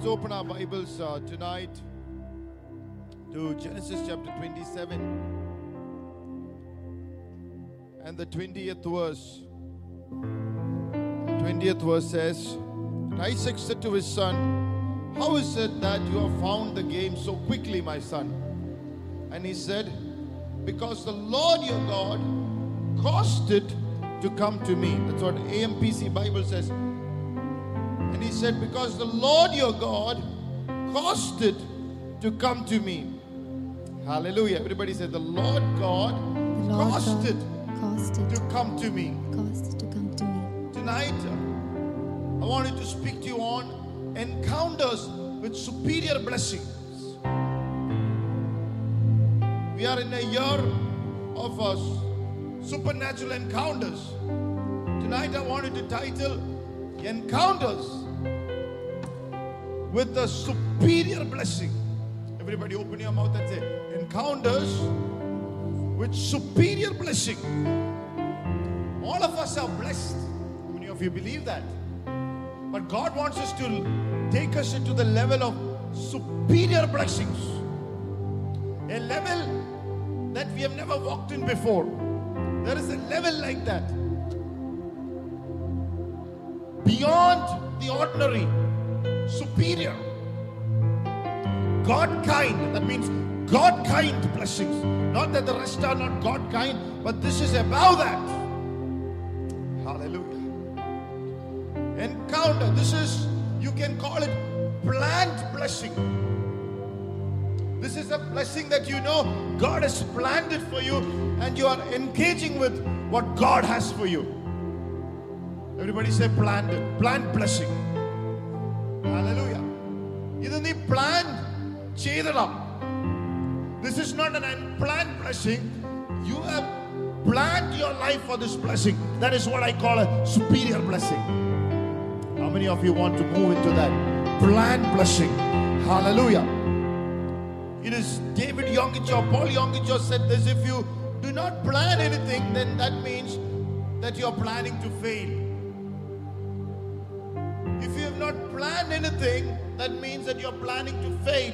Let's open our Bibles uh, tonight to Genesis chapter 27 and the 20th verse. 20th verse says, Isaac said to his son, How is it that you have found the game so quickly, my son? And he said, Because the Lord your God caused it to come to me. That's what AMPC Bible says. And he said, Because the Lord your God caused it to come to me. Hallelujah. Everybody said, The Lord God The Lord caused God it caused it, to come to me. caused it to come to me. Tonight, uh, I wanted to speak to you on encounters with superior blessings. We are in a year of us supernatural encounters. Tonight, I wanted to title Encounters with the Superior Blessing. Everybody, open your mouth and say, Encounters with superior blessing. All of us are blessed. Many of you believe that? But God wants us to take us into the level of superior blessings. A level that we have never walked in before. There is a level like that. Beyond the ordinary, superior. God kind, that means God kind blessings. Not that the rest are not God kind, but this is above that. Hallelujah. Encounter, this is, you can call it planned blessing. This is a blessing that you know God has planned it for you and you are engaging with what God has for you. Everybody say planned, planned blessing. Plan ചെയ്തിടാം this is not an unplanned blessing you have planned your life for this blessing. That is what I call a superior blessing. How many of you want to move into that planned blessing? Hallelujah. It is David Yonggi Cho or Paul Yonggi Cho said this if you do not plan anything, then that means that you are planning to fail. Not planned anything, that means that you are planning to fail.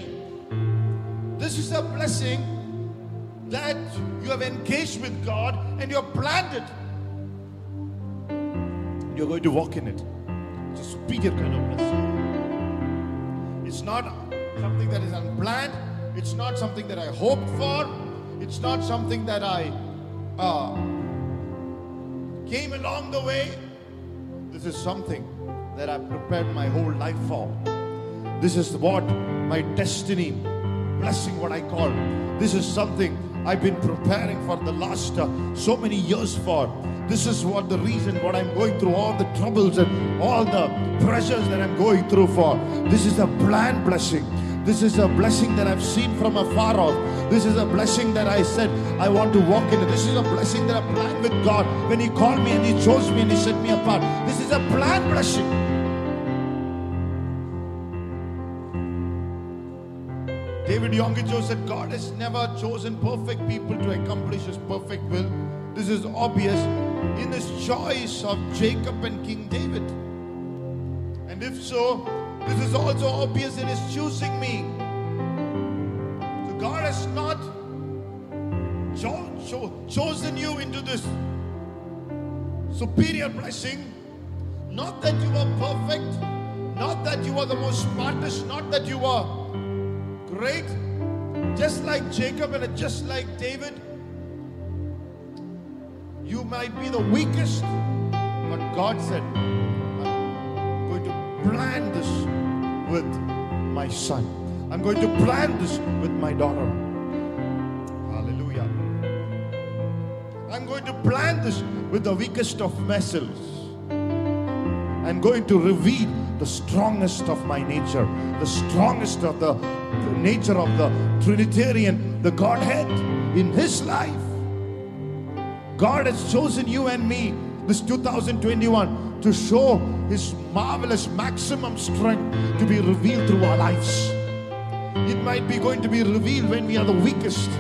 This is a blessing that you have engaged with God and you have planned it. You're going to walk in it. It's a superior kind of blessing. It's not something that is unplanned. It's not something that I hoped for. It's not something that I uh, came along the way. This is something that I've prepared my whole life for. This is what my destiny blessing, what I call. This is something I've been preparing for the last uh, so many years for. This is what the reason, what I'm going through, all the troubles and all the pressures that I'm going through for. This is a planned blessing. This is a blessing that I've seen from afar off. This is a blessing that I said I want to walk in. This is a blessing that I planned with God when He called me and He chose me and He set me apart. This is a planned blessing. David Yonggi Cho said, God has never chosen perfect people to accomplish His perfect will. This is obvious in His choice of Jacob and King David. And if so, this is also obvious in His choosing me. So God has not cho- cho- chosen you into this superior blessing. Not that you are perfect, not that you are the most smartest, not that you are great, just like Jacob and just like David. You might be the weakest, but God said, I'm going to plan this with my son. I'm going to plan this with my daughter. Hallelujah. I'm going to plan this with the weakest of vessels. I'm going to reveal the strongest of my nature, the strongest of the, the nature of the Trinitarian, the Godhead in His life. God has chosen you and me this 2021 to show His marvelous maximum strength to be revealed through our lives. It might be going to be revealed when we are the weakest.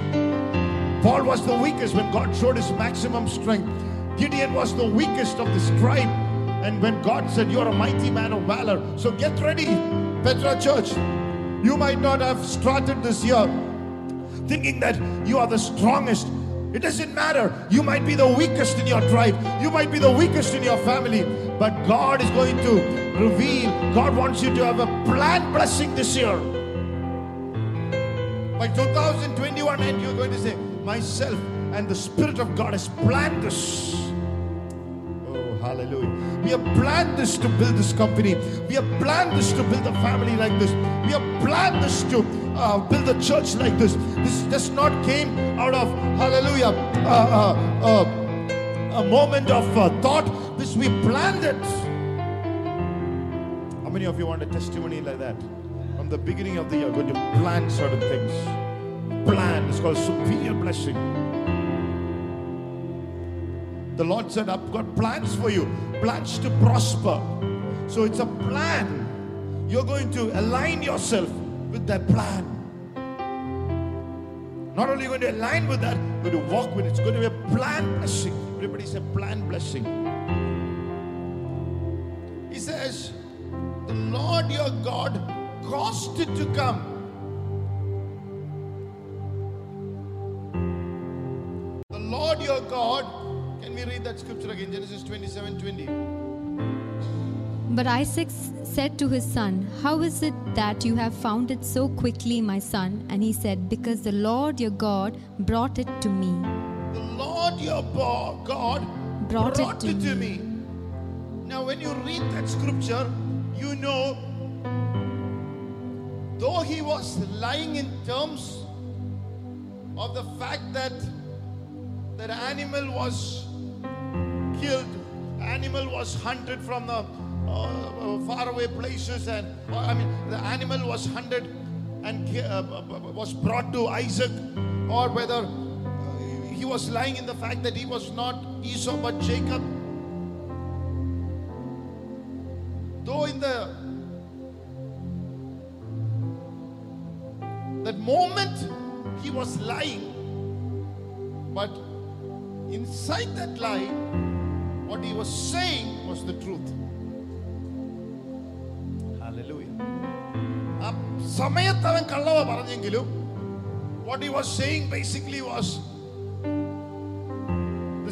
Paul was the weakest when God showed His maximum strength. Gideon was the weakest of this tribe. And when God said, You're a mighty man of valor, so get ready Petra Church, you might not have started this year thinking that you are the strongest. It doesn't matter. You might be the weakest in your tribe, you might be the weakest in your family, but God is going to reveal. God wants you to have a planned blessing this year. By 2021 end, you're going to say, Myself and the Spirit of God has planned this. Hallelujah. We have planned this to build this company. We have planned this to build a family like this. We have planned this to uh, build a church like this. This just not came out of, hallelujah, uh, uh, uh, a moment of uh, thought. This we planned it. How many of you want a testimony like that? From the beginning of the year, going to plan certain things. Plan. It's called superior blessing. The Lord said, I've got plans for you, plans to prosper. So it's a plan. You're going to align yourself with that plan. Not only going to align with that, you're going to walk with it. It's going to be a plan blessing. Everybody say plan blessing. He says, The Lord your God caused it to come. But Isaac said to his son, How is it that you have found it so quickly, my son? And he said, Because the Lord your God brought it to me. The Lord your God Brought it to it to me. me. Now, when you read that scripture, you know, though he was lying in terms of the fact that that animal was killed, animal was hunted from the uh, uh, faraway places, and I mean, the animal was hunted and uh, was brought to Isaac, or whether uh, he was lying in the fact that he was not Esau but Jacob. Though in the that moment he was lying, but inside that lie, what he was saying was the truth. സമയത്ത് അവൻ കള്ളവ പറഞ്ഞെങ്കിലും what he was saying basically was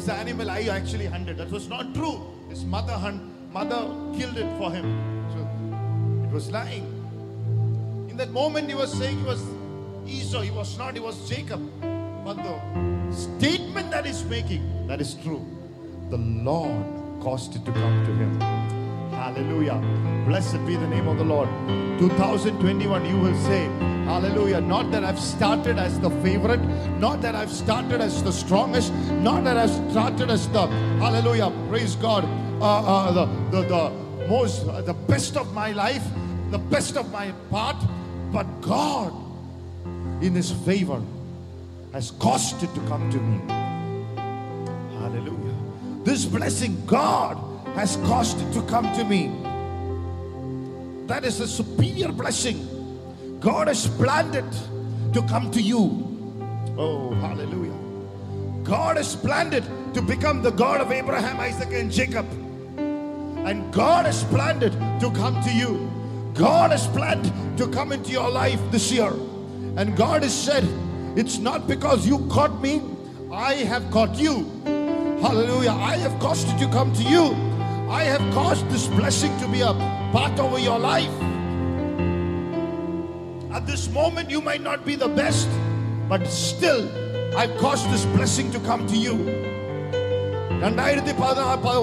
this animal I actually hunted. That was not true. His mother hunt, mother killed it for him. So it was lying. In that moment, he was saying he was Esau. He was not. He was Jacob. But the statement that he's making, that is true. The Lord caused it to come to him. Hallelujah. Blessed be the name of the Lord. 2021, you will say, Hallelujah. Not that I've started as the favorite, not that I've started as the strongest, not that I've started as the, Hallelujah, praise God, uh, uh, the, the, the most, uh, the best of my life, the best of my part, but God, in His favor, has caused it to come to me. Hallelujah. This blessing, God has caused it to come to me. That is a superior blessing. God has planned it to come to you. Oh, hallelujah. God has planned it to become the God of Abraham, Isaac, and Jacob. And God has planned it to come to you. God has planned to come into your life this year. And God has said, It's not because you caught me, I have caught you. Hallelujah. I have caused it to come to you. I have caused this blessing to be a part over your life. At this moment, you might not be the best, but still, I've caused this blessing to come to you. രണ്ടായിരത്തി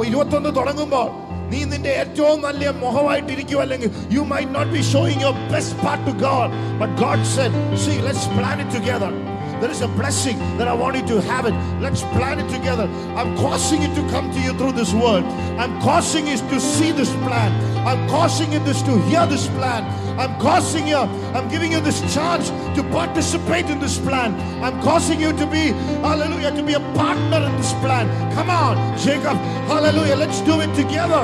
ഇരുപത്തൊന്ന് തുടങ്ങുമ്പോൾ നീ നിന്റെ ഏറ്റവും നല്ല മുഖമായിട്ടിരിക്കും അല്ലെങ്കിൽ you my not be showing your best part two God but God Z see let's plan it together There is a blessing that I want you to have it. Let's plan it together. I'm causing it to come to you through this word. I'm causing it to see this plan. I'm causing it this to hear this plan. I'm causing you, I'm giving you this chance to participate in this plan. I'm causing you to be, hallelujah, to be a partner in this plan. Come on, Jacob, hallelujah, let's do it together.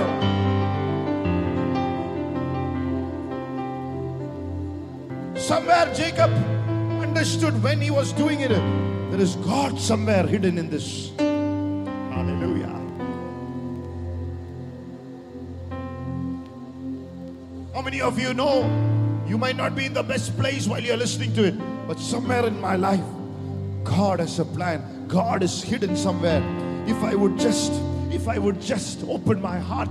Somewhere Jacob understood when he was doing it, there is God somewhere hidden in this. Hallelujah. How many of you know You might not be in the best place while you're listening to it, but somewhere in my life, God has a plan. God is hidden somewhere. If I would just, if I would just open my heart.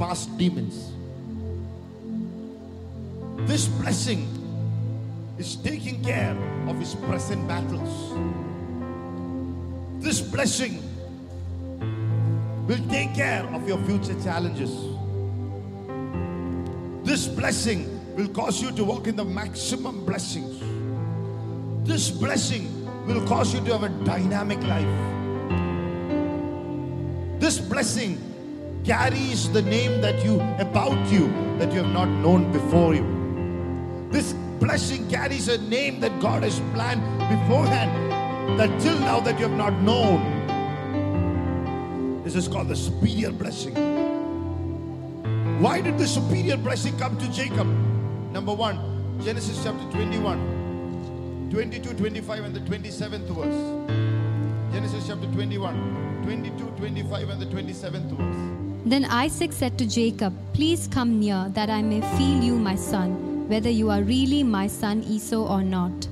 Past demons. This blessing is taking care of his present battles. This blessing will take care of your future challenges. This blessing will cause you to walk in the maximum blessings. This blessing will cause you to have a dynamic life. This blessing carries the name that you about you that you have not known before you. This blessing carries a name that God has planned beforehand that till now that you have not known. This is called the superior blessing. Why did the superior blessing come to Jacob? Number one, Genesis chapter 21, 22, 25, and the 27th verse. Genesis chapter 21, 22, 25, and the 27th verse. Then Isaac said to Jacob, Please come near, that I may feel you, my son, whether you are really my son Esau or not.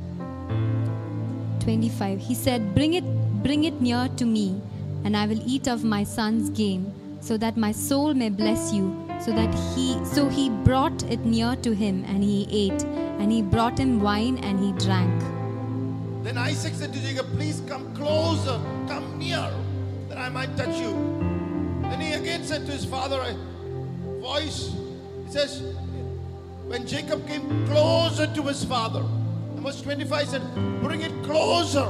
25. He said, Bring it, bring it near to me, and I will eat of my son's game, so that my soul may bless you. So that he so he brought it near to him, and he ate, and he brought him wine, and he drank. Then Isaac said to Jacob, Please come closer, come near, that I might touch you. Then he again said to his father, a voice, he says, When Jacob came closer to his father, and verse 25 said, Bring it closer.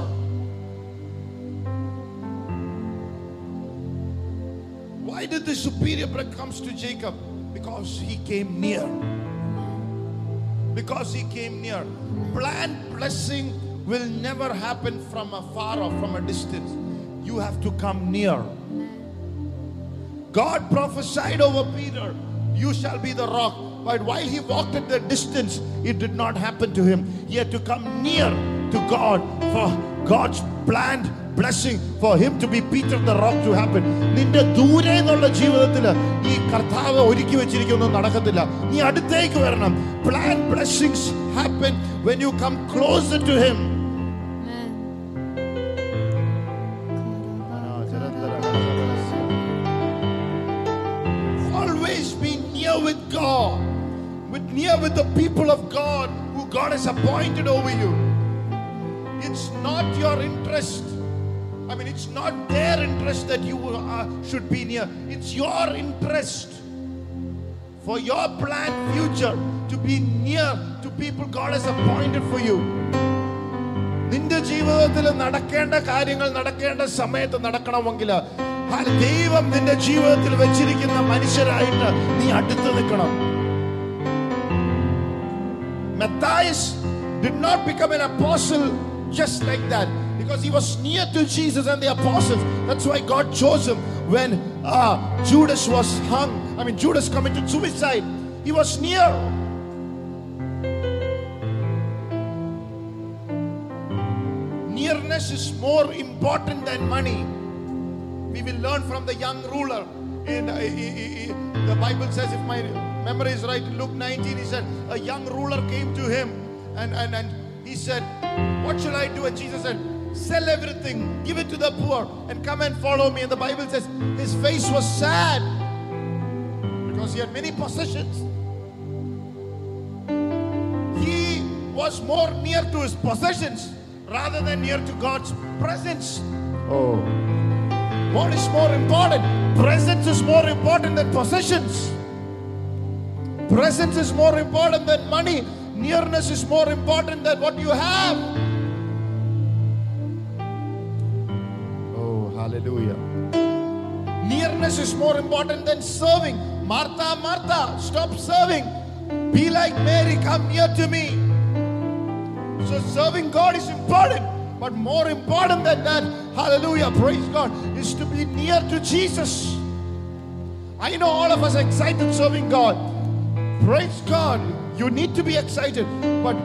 Why did the superior bread comes to Jacob? Because he came near. Because he came near. Planned blessing will never happen from afar or from a distance. You have to come near. God prophesied over Peter, You shall be the rock. But while he walked at the distance, it did not happen to him. He had to come near to God for God's planned blessing for him to be Peter the rock to happen. നിന്റെ ദൂരെ നിന്നുള്ള ജീവിതത്തിൽ ഈ കർത്താവ് ഒരുക്കി വെച്ചിരിക്കുന്നൊന്നും നടക്കത്തില്ല നീ അടുത്തേക്ക് വരണം plan blessings happen when you come closer to him with near with the people of God who God has appointed over you. It's not your interest. I mean, it's not their interest that you uh, should be near. It's your interest for your planned future to be near to people God has appointed for you. നിന്റെ ജീവിതത്തിൽ നടക്കേണ്ട കാര്യങ്ങൾ നടക്കേണ്ട സമയത്ത് നടക്കണമെങ്കിൽ ആ ദൈവം നിന്റെ ജീവിതത്തിൽ വെച്ചിരിക്കുന്ന മനുഷ്യരായിട്ട് നീ അടുത്ത് നിൽക്കണം Matthias did not become an apostle just like that because he was near to Jesus and the apostles. That's why God chose him when uh, Judas was hung. I mean, Judas committed suicide. He was near. Nearness is more important than money. We will learn from the young ruler. In, uh, the Bible says, if my memory is right, in Luke 19, he said, a young ruler came to him and, and, and he said, What shall I do? And Jesus said, Sell everything, give it to the poor, and come and follow me. And the Bible says, his face was sad because he had many possessions. He was more near to his possessions rather than near to God's presence. Oh. What is more important? Presence is more important than possessions. Presence is more important than money. Nearness is more important than what you have. Oh, hallelujah. Nearness is more important than serving. Martha, Martha, stop serving. Be like Mary, come near to me. So serving God is important. But more important than that, hallelujah, praise God, is to be near to Jesus. I know all of us are excited serving God. Praise God. You need to be excited. But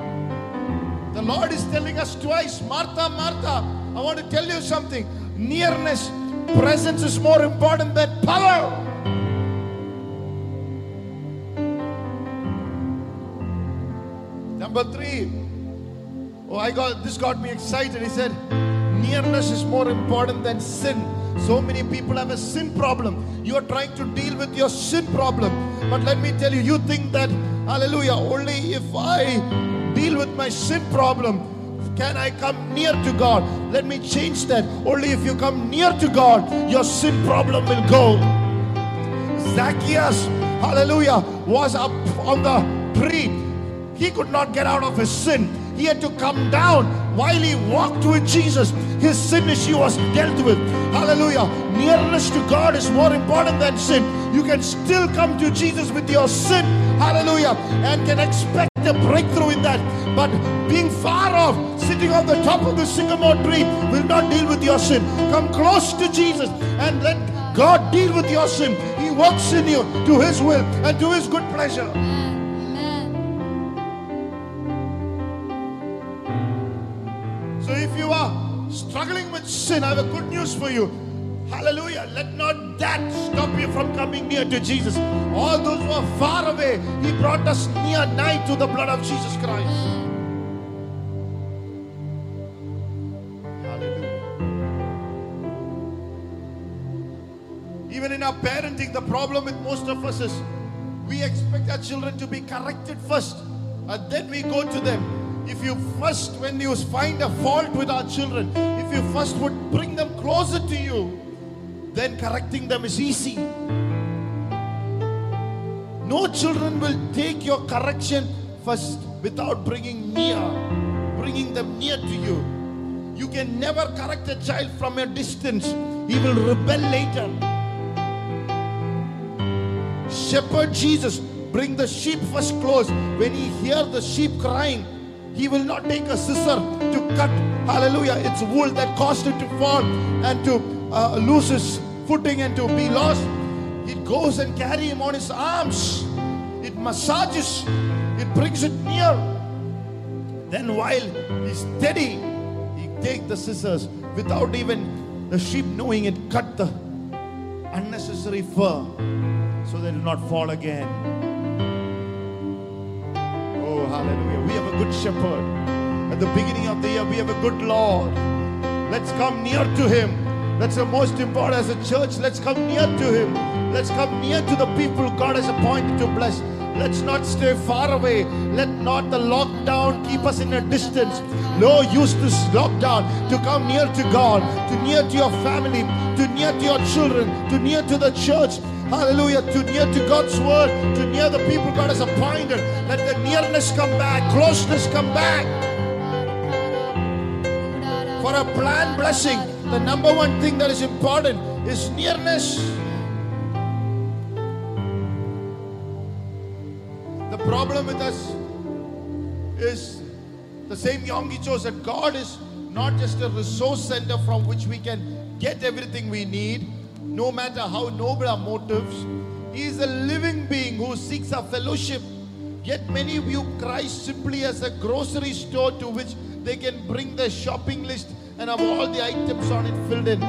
the Lord is telling us twice, Martha, Martha, I want to tell you something. Nearness, presence is more important than power. Number three. Oh, I got this got me excited. He said, nearness is more important than sin. So many people have a sin problem. You are trying to deal with your sin problem. But let me tell you, you think that, hallelujah, only if I deal with my sin problem can I come near to God. Let me change that. Only if you come near to God, your sin problem will go. Zacchaeus, hallelujah, was up on the tree. He could not get out of his sin. He had to come down while he walked with Jesus. His sin issue was dealt with. Hallelujah. Nearness to God is more important than sin. You can still come to Jesus with your sin. Hallelujah. And can expect a breakthrough in that. But being far off, sitting on the top of the sycamore tree, will not deal with your sin. Come close to Jesus and let God deal with your sin. He works in you to His will and to His good pleasure. Amen. So if you are struggling with sin, I have a good news for you. Hallelujah. Let not that stop you from coming near to Jesus. All those who are far away, He brought us near nigh to the blood of Jesus Christ. Hallelujah. Even in our parenting, the problem with most of us is we expect our children to be corrected first and then we go to them. If you first, when you find a fault with our children, if you first would bring them closer to you, then correcting them is easy. No children will take your correction first without bringing near, bringing them near to you. You can never correct a child from a distance, he will rebel later. Shepherd Jesus, bring the sheep first close. When he hear the sheep crying, he will not take a scissor to cut, hallelujah, its wool that caused it to fall and to uh, lose its footing and to be lost. It goes and carry him on his arms. It massages, it brings it near. Then while he's steady, he take the scissors without even the sheep knowing it, cut the unnecessary fur so they will not fall again. Hallelujah. We have a good shepherd. At the beginning of the year, we have a good Lord. Let's come near to him. That's the most important as a church. Let's come near to him. Let's come near to the people God has appointed to bless. Let's not stay far away. Let not the lockdown keep us in a distance. No, use this lockdown to come near to God, to near to your family, to near to your children, to near to the church. Hallelujah. To near to God's word, to near the people God has appointed. Let the nearness come back, closeness come back. For a planned blessing, the number one thing that is important is nearness. The problem with us is the same Yonggi chose that God is not just a resource center from which we can get everything we need, no matter how noble our motives. He is a living being who seeks our fellowship. Yet many view Christ simply as a grocery store to which they can bring their shopping list and have all the items on it filled in.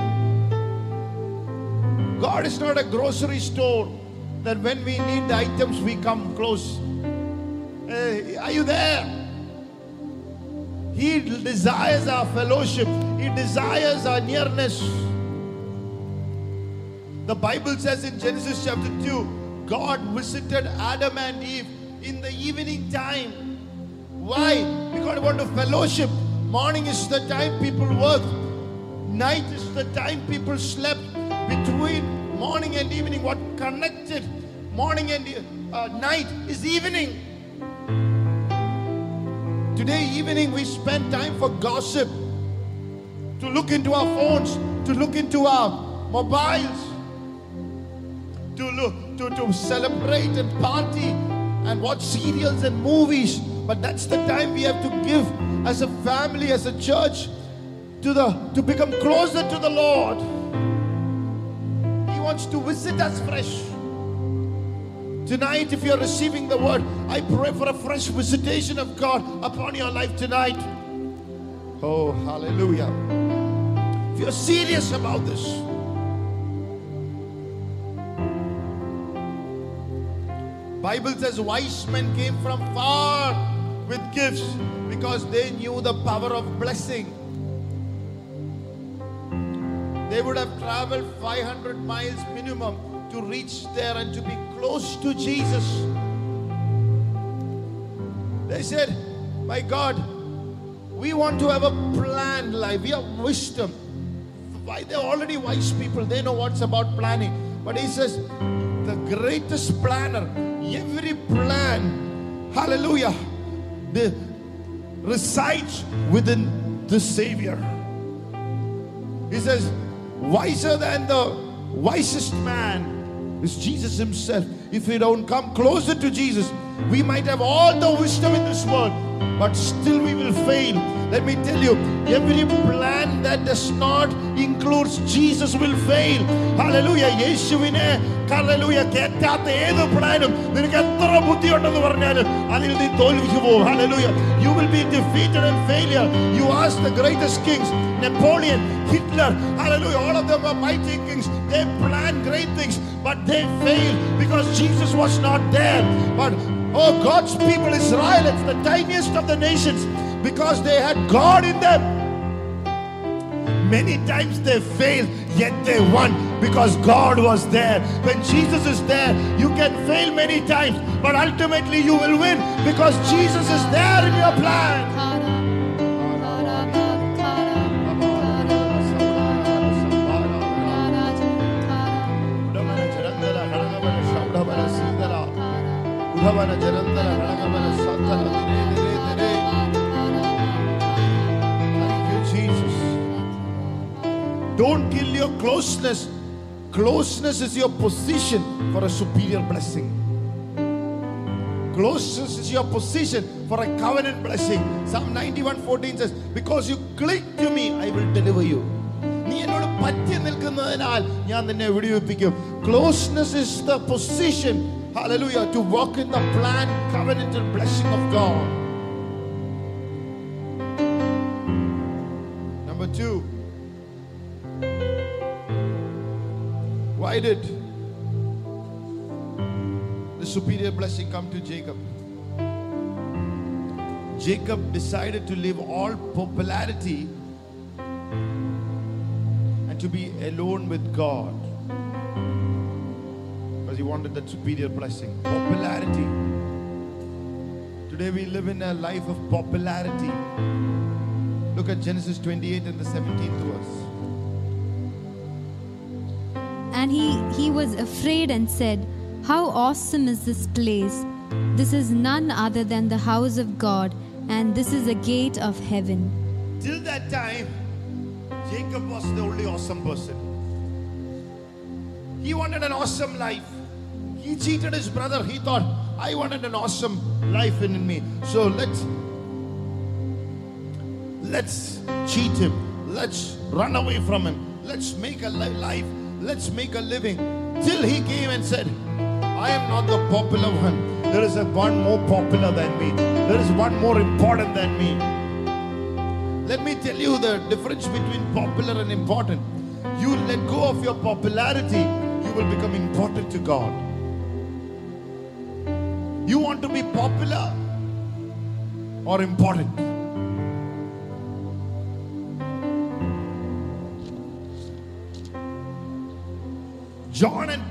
God is not a grocery store that when we need the items we come close. Hey, are you there? He desires our fellowship. He desires our nearness. The Bible says in Genesis chapter 2, God visited Adam and Eve in the evening time. Why? Because they want to fellowship. Morning is the time people work. Night is the time people slept. Between morning and evening, what connected morning and uh, night is evening. Today evening we spend time for gossip, to look into our phones, to look into our mobiles, to to, to celebrate and party and watch serials and movies. But that's the time we have to give as a family, as a church, to the to become closer to the Lord. He wants to visit us fresh. Tonight, if you're receiving the word, I pray for a fresh visitation of God upon your life tonight. Oh, hallelujah. If you're serious about this, Bible says wise men came from far with gifts because they knew the power of blessing. They would have traveled 500 miles minimum to reach there and to be close to Jesus. They said, My God, we want to have a planned life. We have wisdom. Why they're already wise people, they know what's about planning. But he says, the greatest planner, every plan, hallelujah, the, resides within the Savior. He says, wiser than the wisest man is Jesus Himself. If we don't come closer to Jesus, we might have all the wisdom in this world, but still we will fail. Let me tell you, every plan that does not include Jesus will fail. Hallelujah. യേശുവിനെ hallelujah കേറ്റാത്ത ഏത് പ്ലാനും നിനക്ക് എത്ര ബുദ്ധിയുണ്ടെന്ന് പറഞ്ഞാലും അതിൽ നീ തോൽവിച്ചു പോകും hallelujah you will be defeated and failure you ask the greatest kings Napoleon Hitler hallelujah all of them were mighty kings they planned great things but they failed because Jesus was not there but oh God's people Israelites the of the nations because they had God in them Many times they failed, yet they won because God was there. When Jesus is there, you can fail many times, but ultimately you will win because Jesus is there in your plan. closeness. Closeness is your position for a superior blessing. Closeness is your position for a covenant blessing. Psalm 91 14 says, Because you cling to me, I will deliver you. നീ എന്നോട് പറ്റി നിൽക്കുന്നതിനാൽ ഞാൻ നിന്നെ വിടിവിപ്പിക്കും closeness is the position hallelujah to walk in the plan covenantal blessing of God Did the superior blessing come to Jacob Jacob decided to leave all popularity and to be alone with God because he wanted that superior blessing. Popularity. Today we live in a life of popularity. Look at Genesis 28 and the 17th verse. And he, he was afraid and said, How awesome is this place! This is none other than the house of God, and this is a gate of heaven. Till that time, Jacob was the only awesome person. He wanted an awesome life. He cheated his brother. He thought, I wanted an awesome life in me. So let's let's cheat him. Let's run away from him. Let's make a life. Let's make a living. Till he came and said, I am not the popular one. There is one more popular than me. There is one more important than me. Let me tell you the difference between popular and important. You let go of your popularity, you will become important to God. You want to be popular or important? John and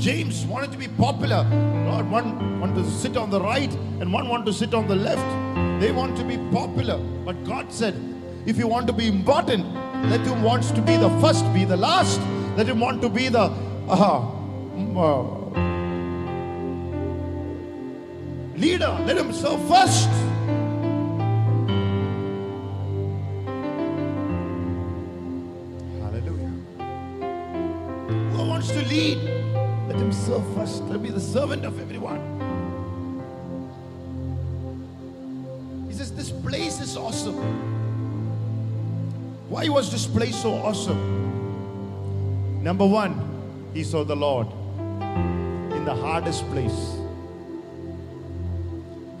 James wanted to be popular. Lord, one wanted to sit on the right and one wanted to sit on the left. They want to be popular. But God said, if you want to be important, let him wants to be the first, be the last. Let him want to be the uh, uh, leader. Let him serve first. Let him be the servant of everyone. He says, This place is awesome. Why was this place so awesome? Number one, he saw the Lord in the hardest place.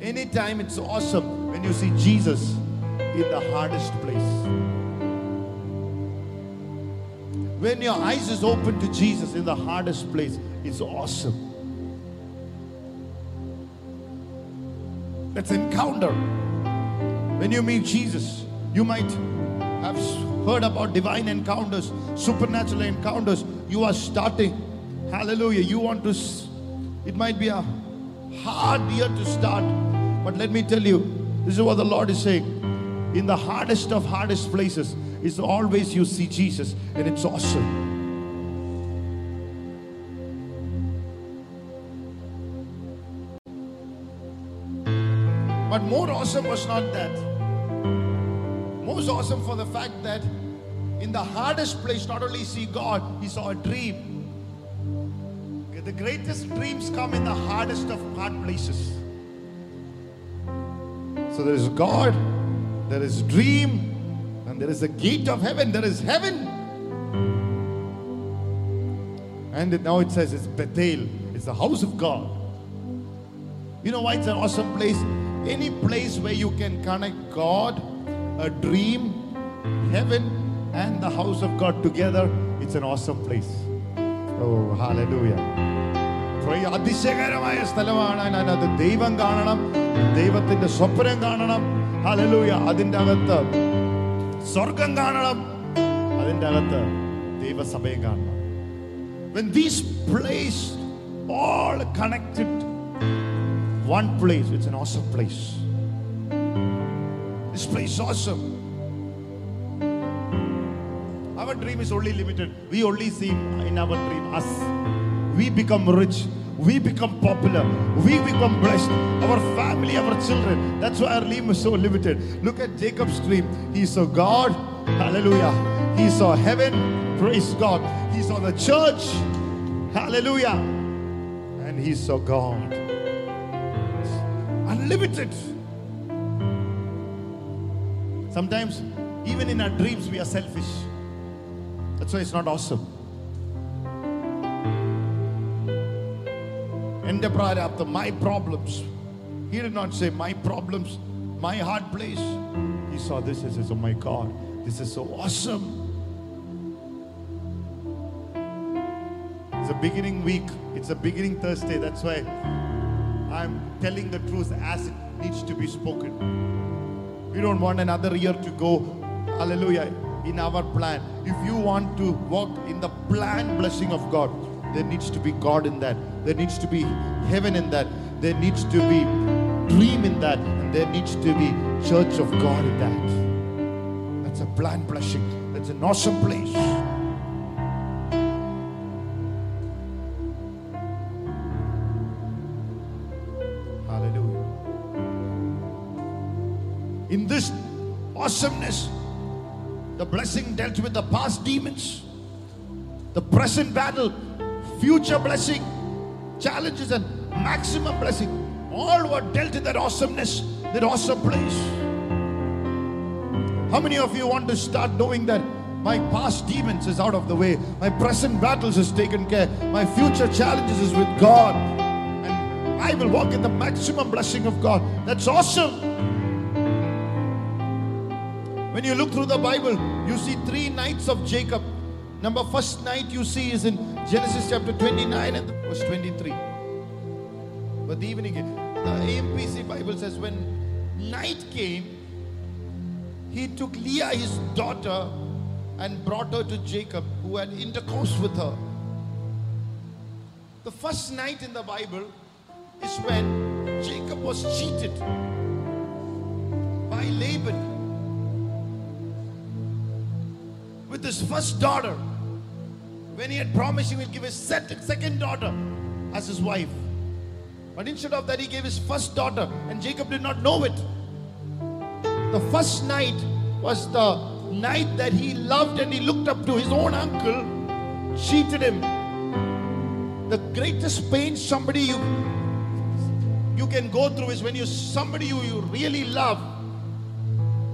Anytime it's awesome when you see Jesus in the hardest place. When your eyes is open to Jesus in the hardest place, it's awesome. Let's encounter. When you meet Jesus, you might have heard about divine encounters, supernatural encounters. You are starting. Hallelujah. You want to, it might be a hard year to start. But let me tell you, this is what the Lord is saying. In the hardest of hardest places is always you see Jesus, and it's awesome. More awesome was not that. Most awesome for the fact that in the hardest place, not only see God, he saw a dream. The greatest dreams come in the hardest of hard places. So there is God, there is dream, and there is a gate of heaven. There is heaven. And now it says it's Bethel, it's the house of God. You know why it's an awesome place? Any place where you can connect God, a dream, heaven, and the house of God together, it's an awesome place. Oh, hallelujah. Pray- അതിശയകരമായ സ്ഥലമാണ് അതിനകത്ത് ദൈവം കാണണം ദൈവത്തിന്റെ സ്വപ്നം കാണണം ഹലലൂയ അതിൻ്റെ അകത്ത് സ്വർഗം കാണണം അതിൻ്റെ അകത്ത് ദൈവസഭയും കാണണം when these place all connected one place it's an awesome place. This place is awesome. Our dream is only limited. We only see in our dream us. We become rich. We become popular. We become blessed. Our family our children. That's why our dream is so limited. Look at jacob's dream. He saw god. Hallelujah. He saw heaven. Praise god. He saw the church. Hallelujah. And he saw god unlimited sometimes even in our dreams we are selfish that's why it's not awesome എന്റെ പ്രാരാബ്ദം my problems he did not say my problems my hard place he saw this and says oh my god this is so awesome it's a beginning week it's a beginning thursday that's why i'm telling the truth as it needs to be spoken. We don't want another year to go hallelujah in our plan. If you want to walk in the planned blessing of god there needs to be god in that. There needs to be heaven in that. There needs to be dream in that. And there needs to be church of god in that. That's a planned blessing. That's an awesome place in this awesomeness, the blessing dealt with the past demons, the present battle, future blessing, challenges, and maximum blessing. All were dealt in that awesomeness, that awesome place. How many of you want to start knowing that my past demons is out of the way, my present battles is taken care, my future challenges is with God, and I will walk in the maximum blessing of God? That's awesome. When you look through the Bible, you see three nights of Jacob. Number first night you see is in Genesis chapter 29 and verse 23. But the evening, the AMPC Bible says when night came, he took Leah, his daughter, and brought her to Jacob, who had intercourse with her. The first night in the Bible is when Jacob was cheated by Laban with his first daughter when he had promised he will give his second daughter as his wife. But instead of that, he gave his first daughter, and Jacob did not know it. The first night was the night that he loved and he looked up to his own uncle, cheated him. The greatest pain somebody you you can go through is when you somebody you, you really love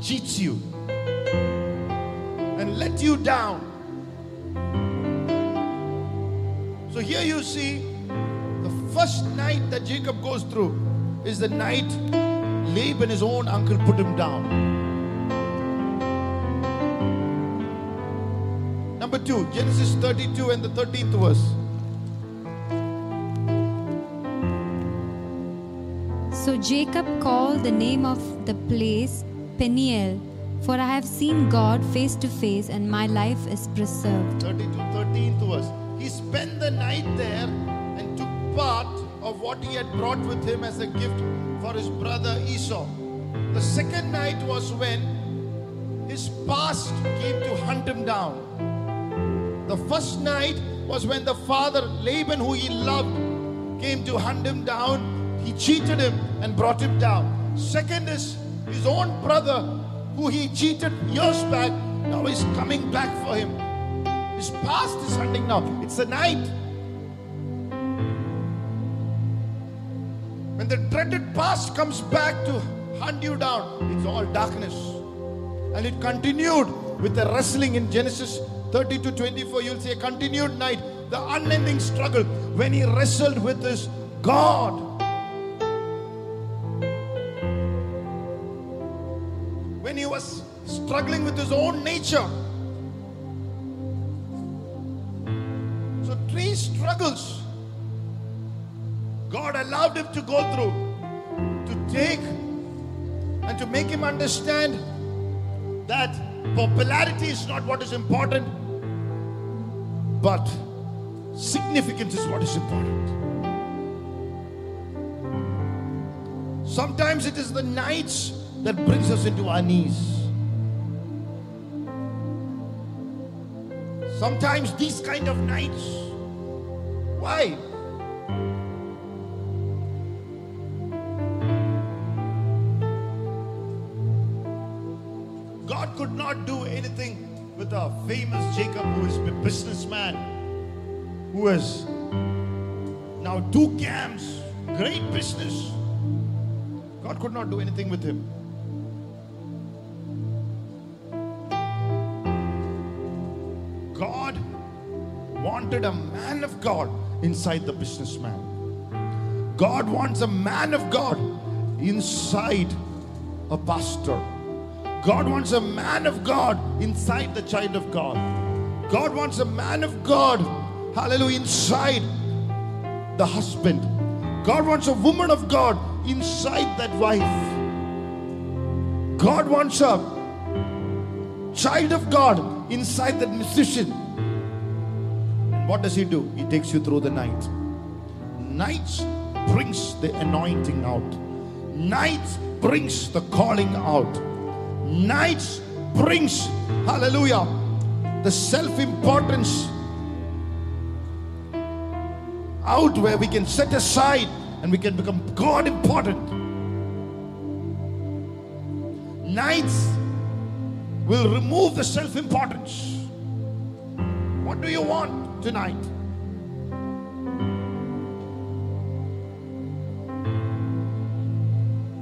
cheats you let you down. So here you see the first night that Jacob goes through is the night Laban, his own uncle, put him down. Number two, Genesis 32 and the 13th verse. So Jacob called the name of the place Peniel, for I have seen God face to face, and my life is preserved. 32, 13th verse. He spent the night there and took part of what he had brought with him as a gift for his brother Esau. The second night was when his past came to hunt him down. The first night was when the father, Laban, who he loved, came to hunt him down. He cheated him and brought him down. Second is his own brother, who he cheated years back, now is coming back for him. His past is hunting now. It's the night. When the dreaded past comes back to hunt you down, it's all darkness. And it continued with the wrestling in Genesis 30 to 24. You'll see a continued night, the unending struggle when he wrestled with his God. Struggling with his own nature. So, three struggles God allowed him to go through to take and to make him understand that popularity is not what is important, but significance is what is important. Sometimes it is the nights that brings us into our knees. Sometimes these kind of nights. Why? God could not do anything with a famous Jacob who is a businessman, who has now two camps, great business. God could not do anything with him. Wanted a man of God inside the businessman. God wants a man of God inside a pastor. God wants a man of God inside the child of God. God wants a man of God, hallelujah, inside the husband. God wants a woman of God inside that wife. God wants a child of God inside that musician. What does he do? He takes you through the night. Night brings the anointing out. Night brings the calling out. Night brings, hallelujah, the self-importance out where we can set aside and we can become God important. Nights will remove the self importance. What do you want tonight?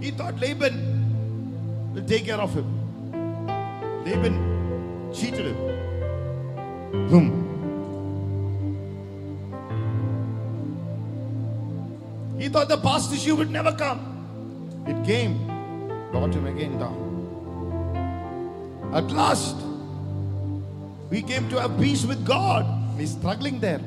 He thought Laban will take care of him. Laban cheated him. Boom. He thought the past issue would never come. It came, brought him again down. At last, we came to have peace with God He's struggling there.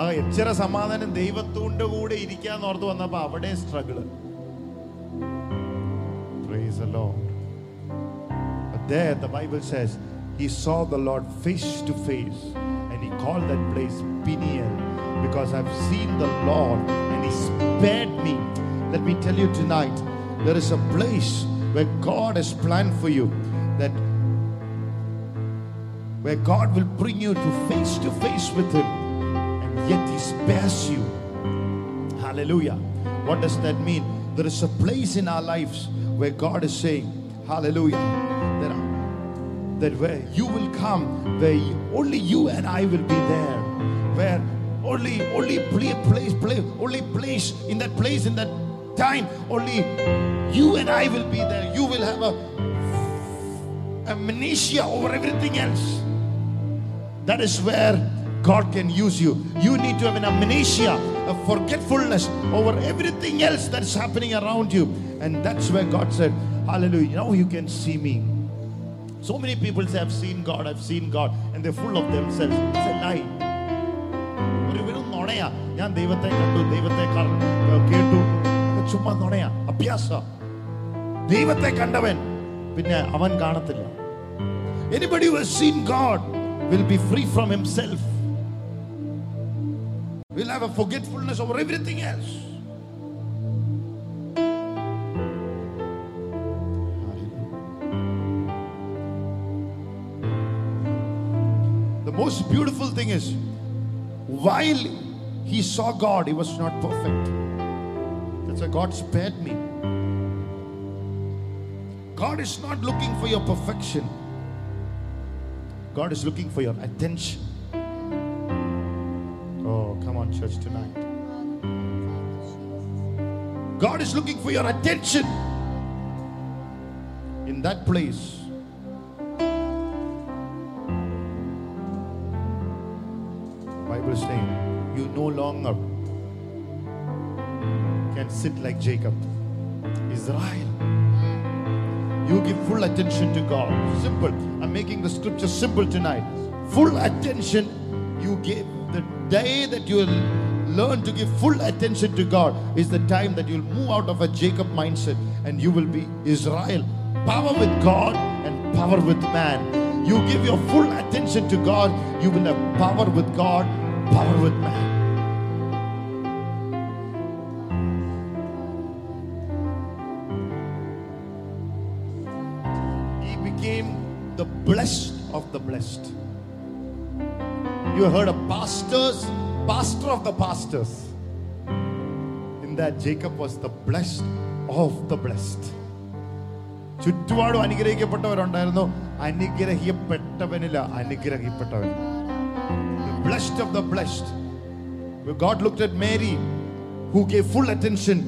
ആ എച്ചര സമാധാനം ദൈവത്തോന്റെ കൂടെ ഇരിക്കാന്ന് ഓർത്ത് വന്നപ്പോ അവിടെ struggle Praise the Lord. But there the Bible says he saw the Lord face to face and he called that place Peniel because I've seen the Lord and he spared me. Let me tell you tonight there is a place where God has planned for you that where God will bring you to face to face with him and yet he spares you. Hallelujah. What does that mean? There is a place in our lives where God is saying, Hallelujah. That, that where you will come, where you- only you and I will be there. Where only only place, play, only place in that place, in that time, only you and I will be there. You will have a amnesia over everything else. That is where God can use you. You need to have an amnesia, a forgetfulness over everything else that's happening around you. And that's where God said, Hallelujah. Now you can see me. So many people say, I've seen God, I've seen God, and they're full of themselves. It's a lie. ഒരു വെറും നുണയാ ഞാൻ ദൈവത്തെ കണ്ടു ദൈവത്തെ കർ- കേട്ടു അത് ചുമ്മാ നുണയാ അഭ്യാസ ദൈവത്തെ കണ്ടവൻ പിന്നെ അവൻ കാണത്തില്ല Anybody who has seen God will be free from himself. Will have a forgetfulness over everything else. The most beautiful thing is, while he saw God, he was not perfect. That's why God spared me. God is not looking for your perfection. God is looking for your attention. Oh, come on, church, tonight. God is looking for your attention. In that place, Bible saying, you no longer can sit like Jacob. Israel. You give full attention to God. Simple. I'm making the scripture simple tonight. Full attention you give. The day that you learn to give full attention to God is the time that you'll move out of a Jacob mindset and you will be Israel. Power with God and power with man. You give your full attention to God, you will have power with God, power with man. You heard of pastors, pastor of the pastors. In that, Jacob was the blessed of the blessed. ചുറ്റുപാടും അനുഗ്രഹിക്കപ്പെട്ടവരുണ്ടായിരുന്നു അനുഗ്രഹിക്കപ്പെട്ടവനില്ല അനുഗ്രഹിക്കപ്പെട്ടവൻ The blessed of the blessed. Where God looked at Mary, who gave full attention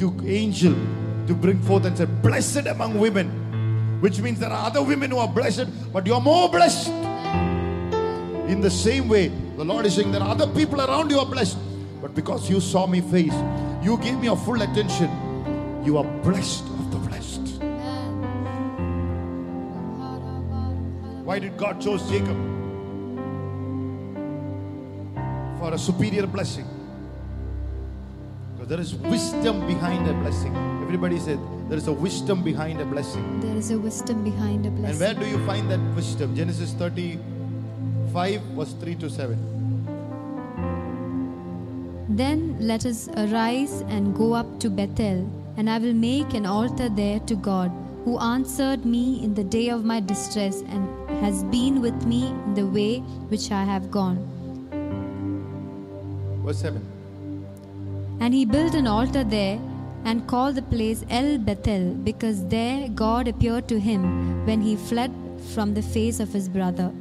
to angel to bring forth and said, Blessed among women, which means there are other women who are blessed, but you're more blessed. In the same way, the Lord is saying that other people around you are blessed, but because you saw me face, you gave me your full attention, you are blessed of the blessed. Why did God choose Jacob? For a superior blessing. Because there is wisdom behind a blessing. Everybody said there is a wisdom behind a blessing. There is a wisdom behind a blessing. And where do you find that wisdom? Genesis 35, verse 3 to 7. Then let us arise and go up to Bethel, and I will make an altar there to God, who answered me in the day of my distress and has been with me in the way which I have gone. Verse 7. And he built an altar there and called the place El Bethel, because there God appeared to him when he fled from the face of his brother.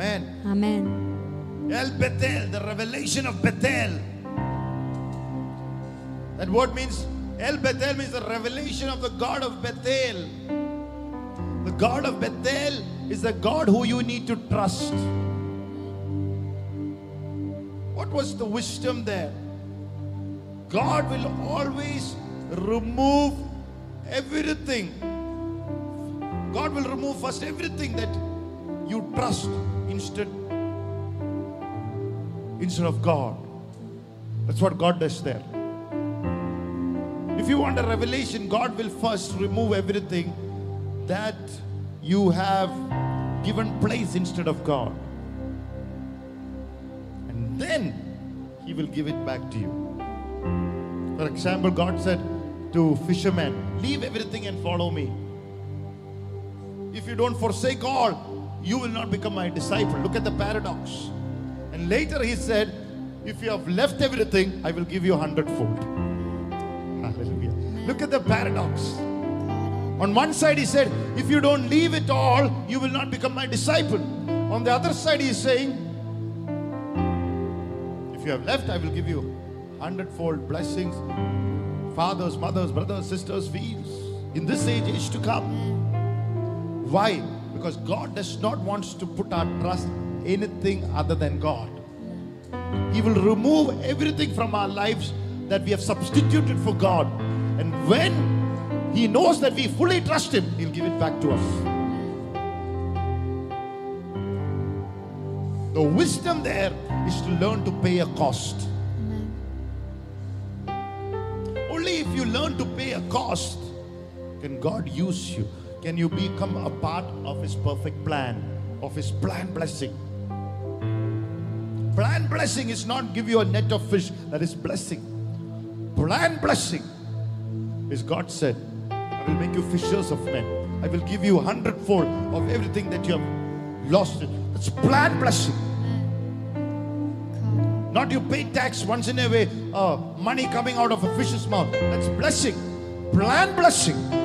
Amen. Amen. El Bethel, the revelation of Bethel. That word means, El Bethel means the revelation of the God of Bethel. The God of Bethel is the God who you need to trust. What was the wisdom there? God will always remove everything. God will remove first everything that you trust instead instead of God. That's what God does there. If you want a revelation, God will first remove everything that you have given place instead of God. And then He will give it back to you. For example, God said to fishermen, Leave everything and follow me. If you don't forsake all, you will not become my disciple. Look at the paradox. And later he said, If you have left everything, I will give you a hundredfold. Hallelujah. Look at the paradox. On one side, he said, If you don't leave it all, you will not become my disciple. On the other side, he is saying, If you have left, I will give you hundredfold blessings. Fathers, mothers, brothers, sisters, fields. In this age, age to come. Why? Because God does not want us to put our trust anything other than God. He will remove everything from our lives that we have substituted for God. And when He knows that we fully trust Him, He'll give it back to us. The wisdom there is to learn to pay a cost. Only if you learn to pay a cost can God use you. Can you become a part of His perfect plan, of His plan blessing? Plan blessing is not give you a net of fish, that is blessing. Plan blessing is God said, I will make you fishers of men. I will give you a hundredfold of everything that you have lost. It's plan blessing. Not you pay tax once in a way, uh, money coming out of a fish's mouth. That's blessing. Plan blessing.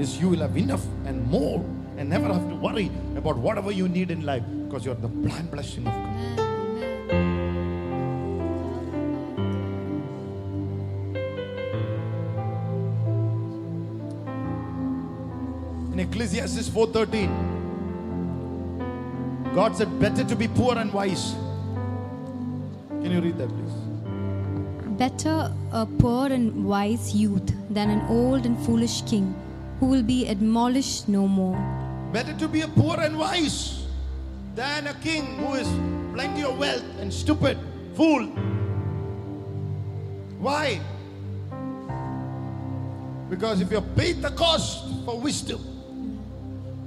Is you will have enough and more and never have to worry about whatever you need in life because you're the blind blessing of God. In Ecclesiastes 4:13, God said, Better to be poor and wise. Can you read that, please? Better a poor and wise youth than an old and foolish king who will be admonished no more. Better to be a poor and wise than a king who is plenty of wealth and stupid, fool. Why? Because if you pay the cost for wisdom,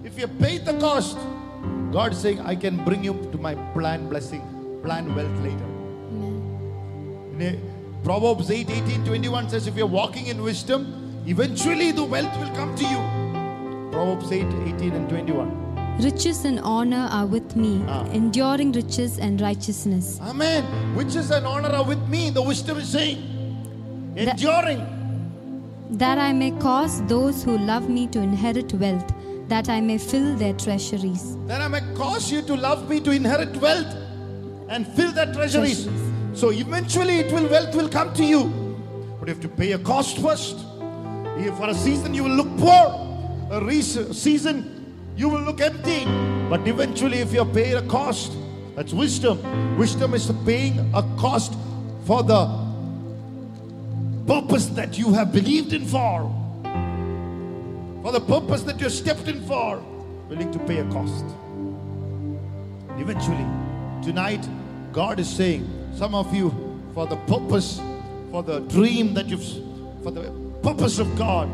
if you pay the cost, God is saying, I can bring you to my plan blessing, plan wealth later. In a- Proverbs 8 18 21 says, If you're walking in wisdom, eventually the wealth will come to you. Proverbs 8 18 and 21. Riches and honor are with me, Ah. enduring riches and righteousness. Amen. Riches and honor are with me, the wisdom is saying. Enduring. That I may cause those who love me to inherit wealth, that I may fill their treasuries. That I may cause you to love me to inherit wealth and fill their treasuries. Treasuries. So eventually it will wealth will come to you. But you have to pay a cost first. For a season you will look poor. A season you will look empty. But eventually if you are pay a cost, that's wisdom. Wisdom is paying a cost for the purpose that you have believed in for. For the purpose that you stepped in for. Willing to pay a cost. Eventually, tonight, God is saying, some of you, for the purpose, for the dream that you've, for the purpose of God,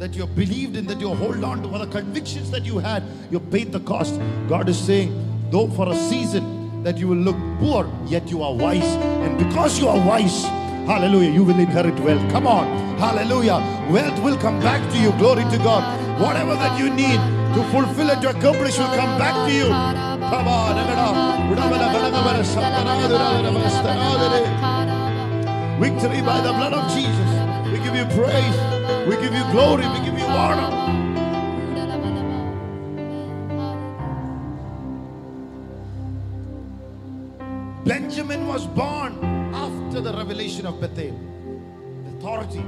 that you believed in, that you hold on to, for the convictions that you had, you paid the cost. God is saying, though for a season that you will look poor, yet you are wise. And because you are wise, hallelujah, you will inherit wealth. Come on, hallelujah. Wealth will come back to you. Glory to God. Whatever that you need to fulfill it, to accomplish, will come back to you. Come on, Victory by the blood of Jesus. Give you praise. We give you glory. We give you honor. Benjamin was born after the revelation of Bethel. Authority.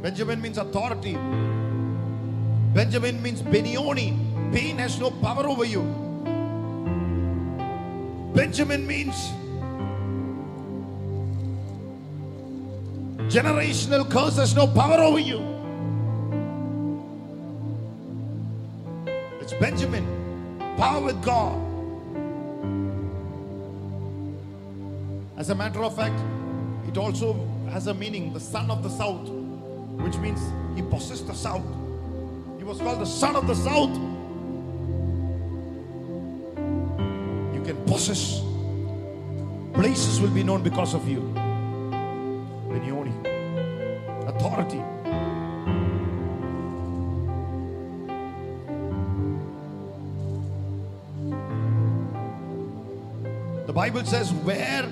Benjamin means authority. Benjamin means Benioni. Pain has no power over you. Benjamin means generational curse has no power over you. It's Benjamin. Power with God. As a matter of fact, it also has a meaning the son of the south, which means he possessed the south. He was called the son of the south. You can possess. Places will be known because of you. Authority. The Bible says where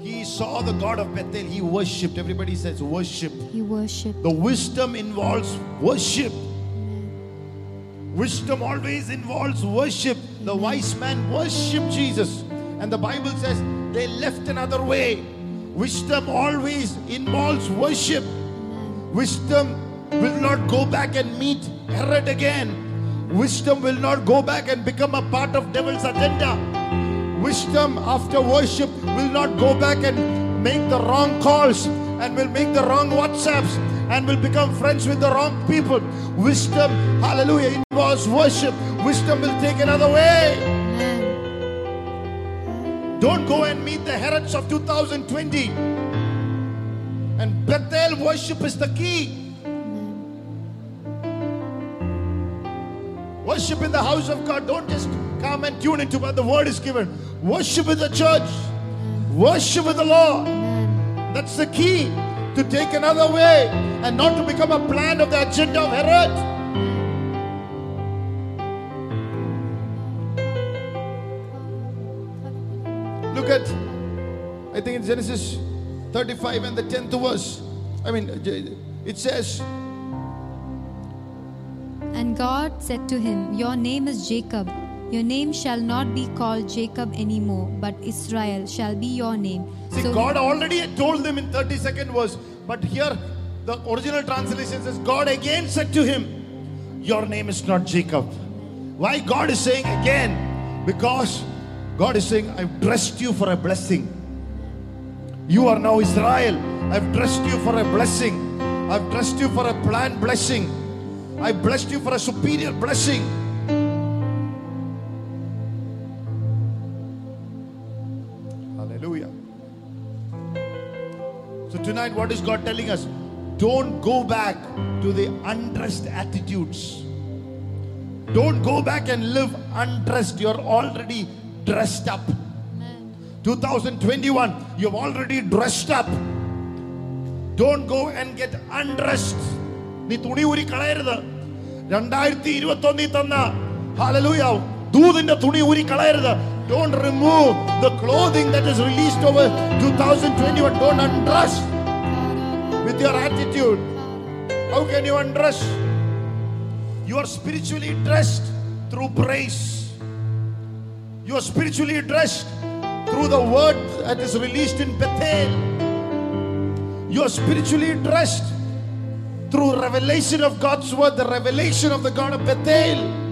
he saw the God of Bethel, he worshipped. Everybody says worship. He worshipped. The wisdom involves worship. Wisdom always involves worship. The wise man worshiped Jesus. And the Bible says they left another way. Wisdom always involves worship. Wisdom will not go back and meet Herod again. Wisdom will not go back and become a part of devil's agenda. Wisdom after worship will not go back and make the wrong calls and will make the wrong WhatsApps and will become friends with the wrong people. Wisdom, hallelujah, involves worship. Wisdom will take another way. Don't go and meet the Herods of 2020. And Bethel worship is the key. Worship in the house of God. Don't just come and tune into what the word is given. Worship with the church. Worship with the Lord. That's the key to take another way and not to become a plan of the agenda of Herod. I think in Genesis 35 and the 10th verse. I mean, it says, And God said to him, Your name is Jacob. Your name shall not be called Jacob anymore, but Israel shall be your name. See, So- God already had told them in 32nd verse, but here the original translation says, God again said to him, Your name is not Jacob. Why God is saying again? Because God is saying, I've dressed you for a blessing. You are now Israel. I've dressed you for a blessing. I've dressed you for a planned blessing. I blessed you for a superior blessing. Hallelujah. So tonight, what is God telling us? Don't go back to the undressed attitudes. Don't go back and live undressed. You're already dressed up. 2021, you've already dressed up. Don't go and get undressed. നീ തുണി ഊരി കളയരുത് രണ്ടായിരത്തി ഇരുപത്തി ഒന്നിൽ തന്ന hallelujah ദൂതിന്റെ തുണി ഊരി കളയരുത് Don't remove the clothing that is released over 2021. Don't undress with your attitude. How can you undress? You are spiritually dressed through praise. You are spiritually dressed through the word that is released in Bethel. You are spiritually dressed through revelation of God's word, the revelation of the God of Bethel.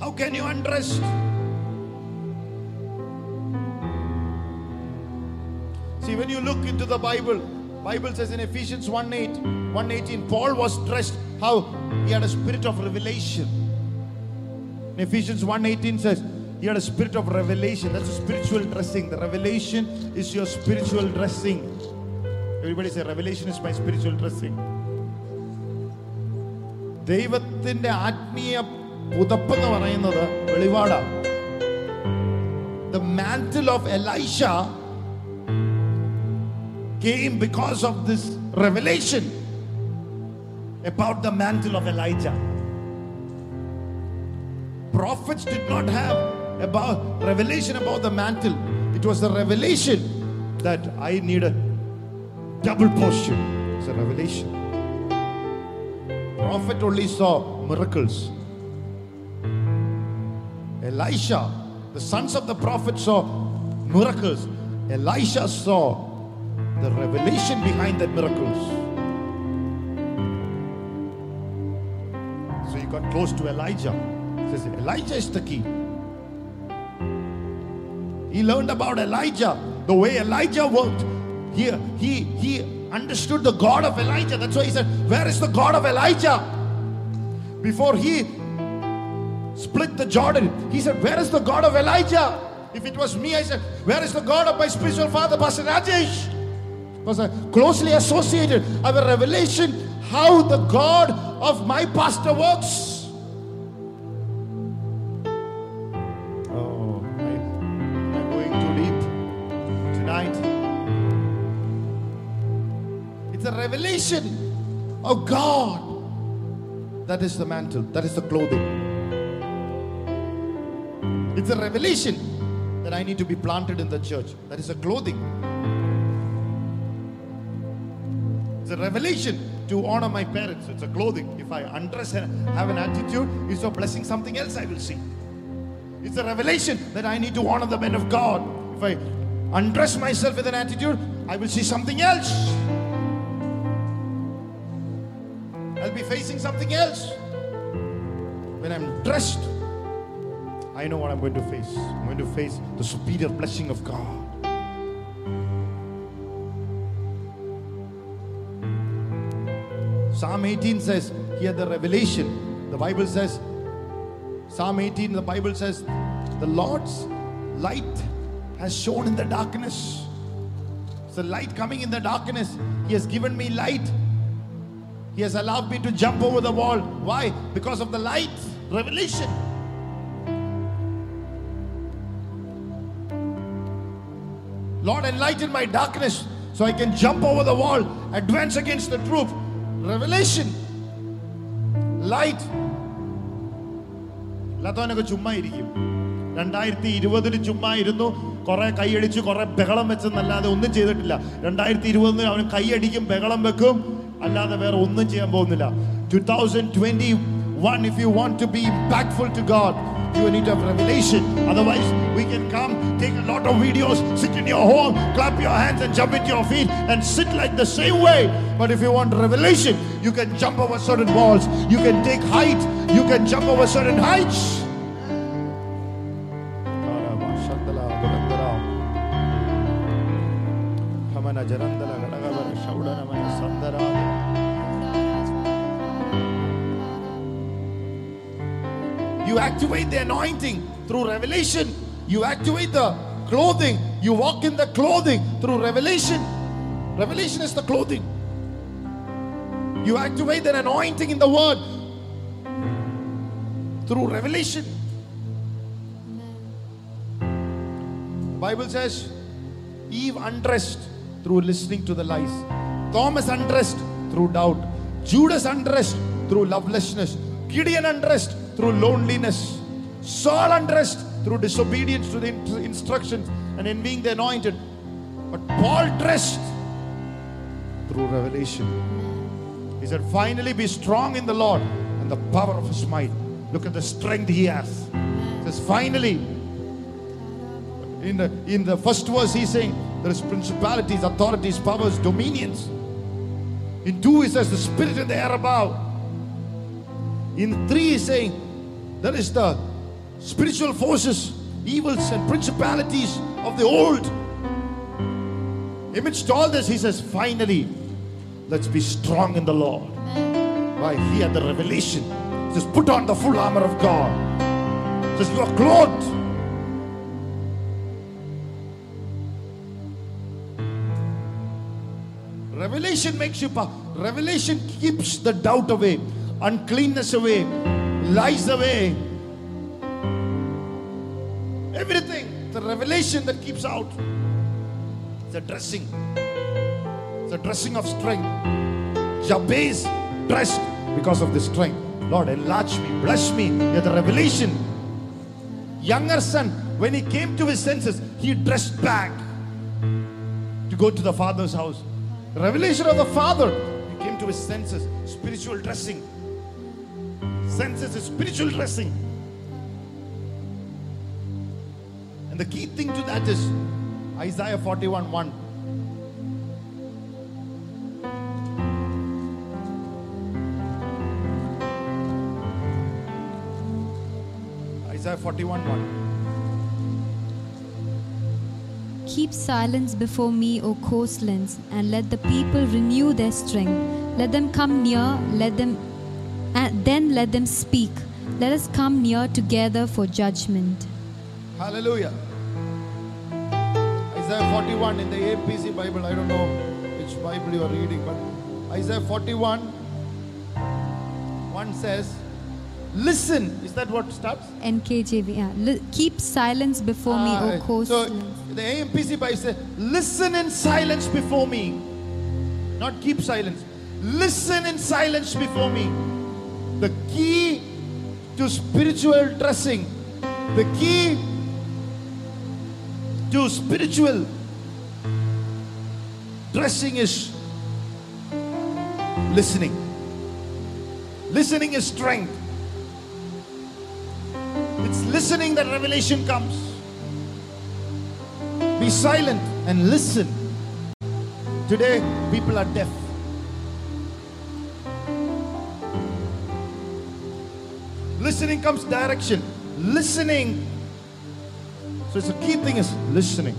How can you undress? See, when you look into the Bible, Bible says in Ephesians 1 8, 118, Paul was dressed how he had a spirit of revelation. In Ephesians 1:18 says he had a spirit of revelation. That's a spiritual dressing. The revelation is your spiritual dressing. Everybody say revelation is my spiritual dressing. ദൈവത്തിന്റെ ആത്മീയ പുതപ്പ് എന്ന് പറയുന്നത് വെളിപാടാണ് The mantle of Elisha came because of this revelation about the mantle of Elijah. Prophets did not have about revelation about the mantle. It was the revelation that I need a double portion. It's a revelation. Prophet only saw miracles. Elisha, the sons of the prophet saw miracles. Elisha saw the revelation behind that miracles. Close to Elijah. He says, Elijah is the key. He learned about Elijah, the way Elijah worked. He, he, he understood the God of Elijah. That's why he said, Where is the God of Elijah? Before he split the Jordan, he said, Where is the God of Elijah? If it was me, I said, Where is the God of my spiritual father, Pastor Rajesh? Because I closely associated. I have a revelation how the God of my pastor works. Of God. That is the mantle, that is the clothing. It's a revelation that I need to be planted in the church. That is a clothing. It's a revelation to honor my parents. It's a clothing. If I undress and have an attitude, it's a blessing something else, I will see. It's a revelation that I need to honor the men of God. If I undress myself with an attitude, I will see something else. I'll be facing something else. When I'm dressed, I know what I'm going to face. I'm going to face the superior blessing of God. Psalm 18 says, here the revelation. The Bible says, Psalm 18, the Bible says, the Lord's light has shone in the darkness. It's the light coming in the darkness. He has given me light. He has allowed me to jump over the wall. Why? Because of the light, revelation. Lord, enlighten my darkness so I can jump over the wall, advance against the truth. Revelation. Light. അല്ലാത്തവനൊക്കെ ചുമ്മാ ഇരിക്കും രണ്ടായിരത്തി ഇരുപതിന് ചുമ്മാ ഇരുന്നു കുറെ കൈയടിച്ച് കുറെ ബഹളം വെച്ചെന്നല്ലാതെ ഒന്നും ചെയ്തിട്ടില്ല രണ്ടായിരത്തി ഇരുപതിന് അവൻ കൈയടിക്കും ബഹളം വെക്കും അല്ലാതെ വേറെ ഒന്നും ചെയ്യാൻ പോകുന്നില്ല two thousand twenty one if you want to be impactful to God you need to have revelation. Otherwise, we can come, take a lot of videos, sit in your home, clap your hands and jump into your feet and sit like the same way. But if you want revelation, you can jump over certain walls, you can take height, you can jump over certain heights. You activate the anointing through revelation. You activate the clothing. You walk in the clothing through revelation. Revelation is the clothing. You activate the anointing in the word through revelation. The Bible says Eve undressed through listening to the lies. Thomas undressed through doubt. Judas undressed through lovelessness. Gideon undressed through loneliness. Saul undressed through disobedience to the instructions and envying the anointed. But Paul dressed through revelation. He said, Finally be strong in the Lord and the power of his might. Look at the strength he has. He says, Finally, in the, in the first verse, he's saying there is principalities, authorities, powers, dominions. In two, he says the spirit in the air above. In three, he's saying there is the spiritual forces, evils, and principalities of the old. Amidst all this, he says, finally, let's be strong in the Lord. Why? He had the revelation. He says, put on the full armor of God. He says, you are clothed. Revelation makes you power. Revelation keeps the doubt away, uncleanness away, lies away. Everything. The revelation that keeps out. A dressing. A dressing of strength. Jabez dressed because of the strength. Lord, enlarge me, bless me. You're the revelation. Younger son, when he came to his senses, he dressed back to go to the father's house. Revelation of the father. He came to his senses. Spiritual dressing. Senses is spiritual dressing. And the key thing to that is Isaiah 41 1. Isaiah 41 1. Keep silence before me, O coastlands, and let the people renew their strength. Let them come near, let them and then let them speak. Let us come near together for judgment. Hallelujah. Isaiah 41 in the AMPC Bible. I don't know which Bible you are reading, but Isaiah 41 1 says, Listen. Is that what starts? NKJV. Yeah. Li- keep silence before me, Ah, O so the AMPC Bible says, Listen in silence before me. Not keep silence. Listen in silence before me. The key to spiritual dressing, the key to spiritual dressing is listening. Listening is strength. It's listening that revelation comes. Be silent and listen. Today, people are deaf. Listening comes direction. Listening. So it's a key thing is listening.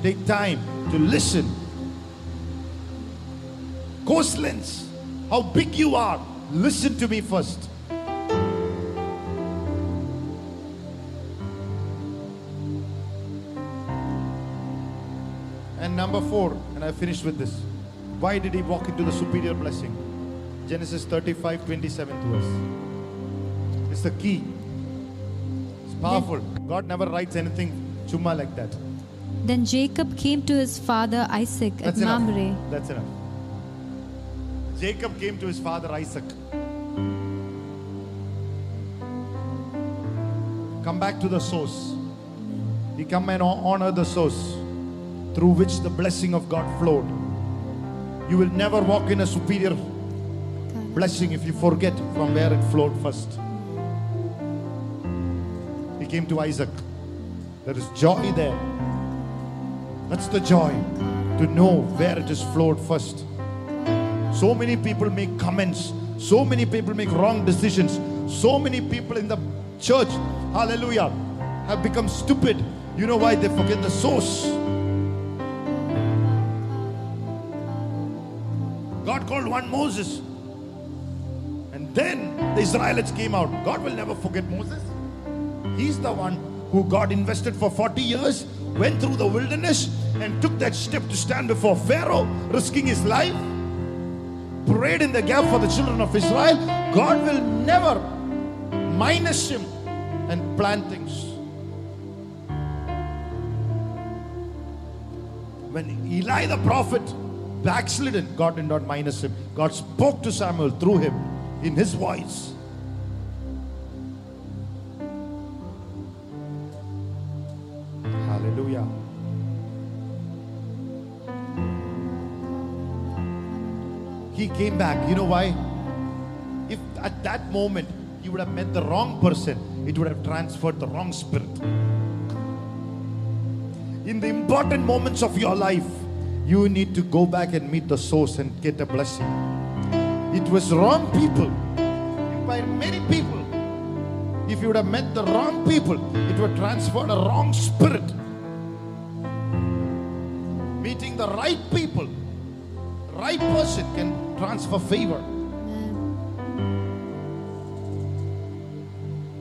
Take time to listen. Coastlands, how big you are. Listen to me first. And number four, and I finished with this. Why did he walk into the superior blessing? Genesis 35 27 to us. It's the key. It's powerful. God never writes anything chumma like that. Then Jacob came to his father Isaac at That's enough. Mamre. That's enough. Jacob came to his father Isaac. Come back to the source. He come and honor the source through which the blessing of God flowed. You will never walk in a superior blessing if you forget from where it flowed first. Came to Isaac. There is joy there. That's the joy to know where it has flowed first. So many people make comments, so many people make wrong decisions, so many people in the church, hallelujah, have become stupid. You know why? They forget the source. God called one Moses. And then the Israelites came out. God will never forget Moses. He's the one who God invested for 40 years, went through the wilderness, and took that step to stand before Pharaoh, risking his life, prayed in the gap for the children of Israel. God will never minus him and plan things. When Eli the prophet backslidden, God did not minus him. God spoke to Samuel through him in his voice. He came back. You know why? If at that moment he would have met the wrong person, it would have transferred the wrong spirit. In the important moments of your life, you need to go back and meet the source and get a blessing. It was wrong people, by many people. If you would have met the wrong people, it would transfer a wrong spirit. Meeting the right people, right person can transfer favor.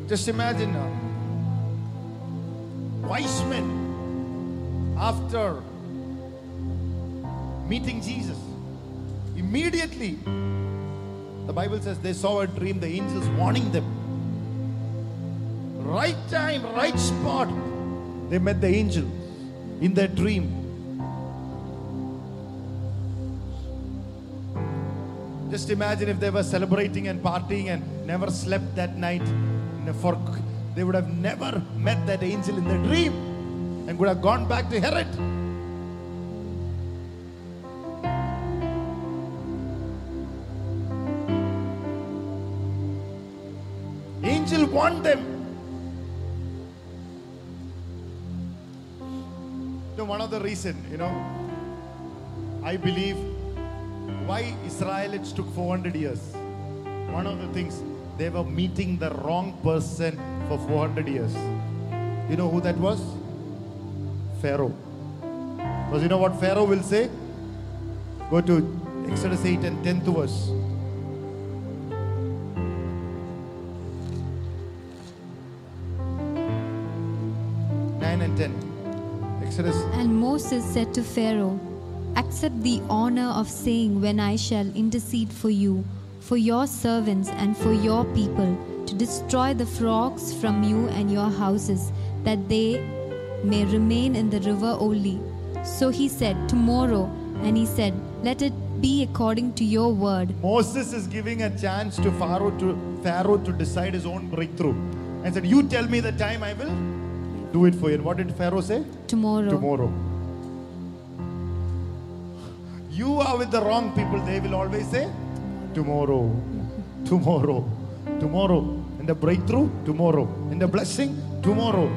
Just imagine uh, wise men after meeting Jesus. Immediately, the Bible says they saw a dream, the angels warning them. Right time, right spot, they met the angel in their dream. Just imagine if they were celebrating and partying and never slept that night. For, they would have never met that angel in their dream and would have gone back to Herod. Angel warned them. So one of the reason, you know, I believe why Israelites took 400 years. One of the things they were meeting the wrong person for 400 years. You know who that was? Pharaoh. Because you know what Pharaoh will say? Go to Exodus 8 and 10th verse. Nine and ten. Exodus. And Moses said to Pharaoh, Accept the honor of saying, When I shall intercede for you, for your servants, and for your people, to destroy the frogs from you and your houses, that they may remain in the river only. So he said, Tomorrow. And he said, Let it be according to your word. Moses is giving a chance to Pharaoh to Pharaoh to decide his own breakthrough. And said, You tell me the time I will do it for you. And what did Pharaoh say? Tomorrow. Tomorrow. You are with the wrong people, they will always say, Tomorrow, tomorrow, tomorrow. And the breakthrough, tomorrow. And the blessing, tomorrow.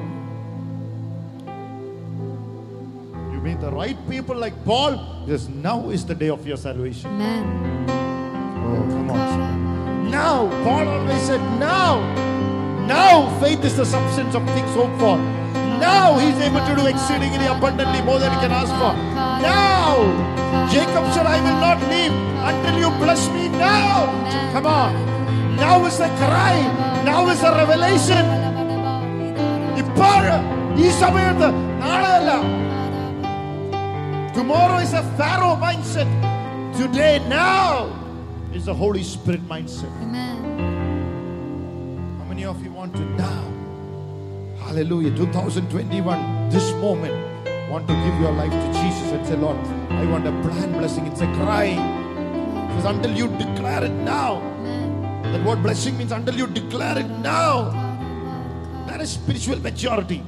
You meet the right people like Paul, says, Now is the day of your salvation. Amen. Oh, come on. Now, Paul always said, Now. Now, faith is the substance of things hoped for. Now, he's able to do exceedingly abundantly more than he can ask for. Now, Jacob said, I will not leave until you bless me now. Come on. Now is the cry. Now is the revelation. ഇപ്പോൾ ഈ സമയത്ത് നാളെയല്ല Tomorrow is a Pharaoh mindset. Today, now is the Holy Spirit mindset. Amen. How many of you want to now? Hallelujah. 2021, this moment, want to give your life to Jesus and say, Lord, I want a plan blessing. It's a cry. Because until you declare it now, that word blessing means until you declare it now, that is spiritual maturity.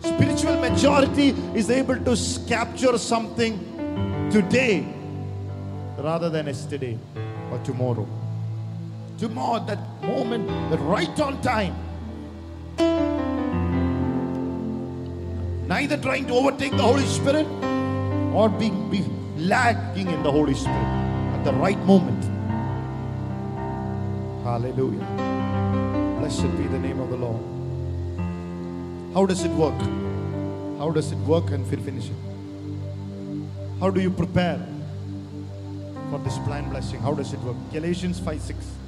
Spiritual maturity is able to capture something today rather than yesterday or tomorrow. Tomorrow, that moment, that right on time. Neither trying to overtake the Holy Spirit or being be lagging in the Holy Spirit at the right moment. Hallelujah. Blessed be the name of the Lord. How does it work? How does it work and finish it? How do you prepare for this plan blessing? How does it work? Galatians 5 6.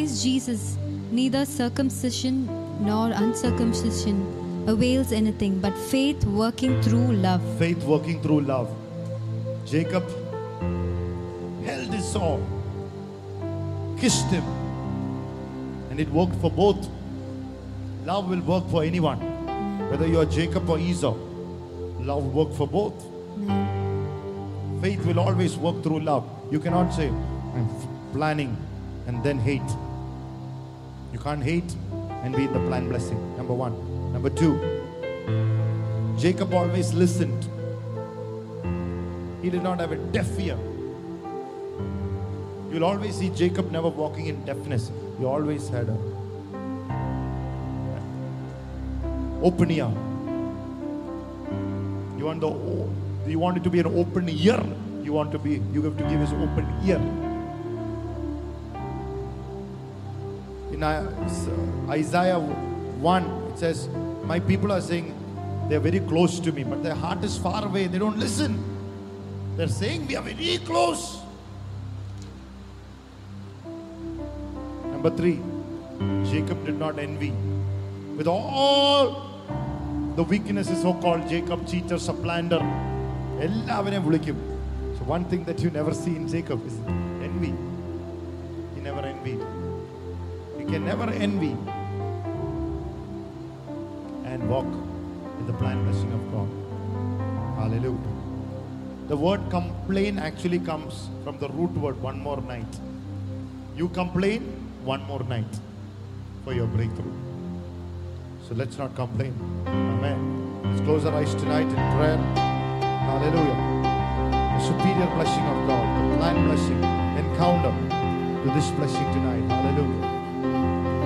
Christ Jesus, neither circumcision nor uncircumcision avails anything, but faith working through love. Faith working through love. Jacob held his sword, kissed him, and it worked for both. Love will work for anyone, whether you are Jacob or Esau. Love will work for both. Faith will always work through love. You cannot say, I'm planning and then hate. You can't hate and be in the plan blessing. Number one. Number two, Jacob always listened. He did not have a deaf ear. You'll always see Jacob never walking in deafness. He always had a open ear. You want the you want it to be an open ear. You want to be you have to give us open ear. In uh, Isaiah 1, it says, My people are saying they're very close to me, but their heart is far away. They don't listen. They're saying we are very close. Number three, Jacob did not envy. With all the weaknesses, so called Jacob, cheater, supplanter, എല്ലാവരെയും വിളിക്കും So one thing that you never see in Jacob is envy. He never envied. Can never envy and walk in the plan blessing of God. Hallelujah. The word complain actually comes from the root word one more night. You complain one more night for your breakthrough. So let's not complain. Amen. Let's close our eyes tonight in prayer. Hallelujah. The superior blessing of God, the plan blessing, encounter to this blessing tonight. Hallelujah.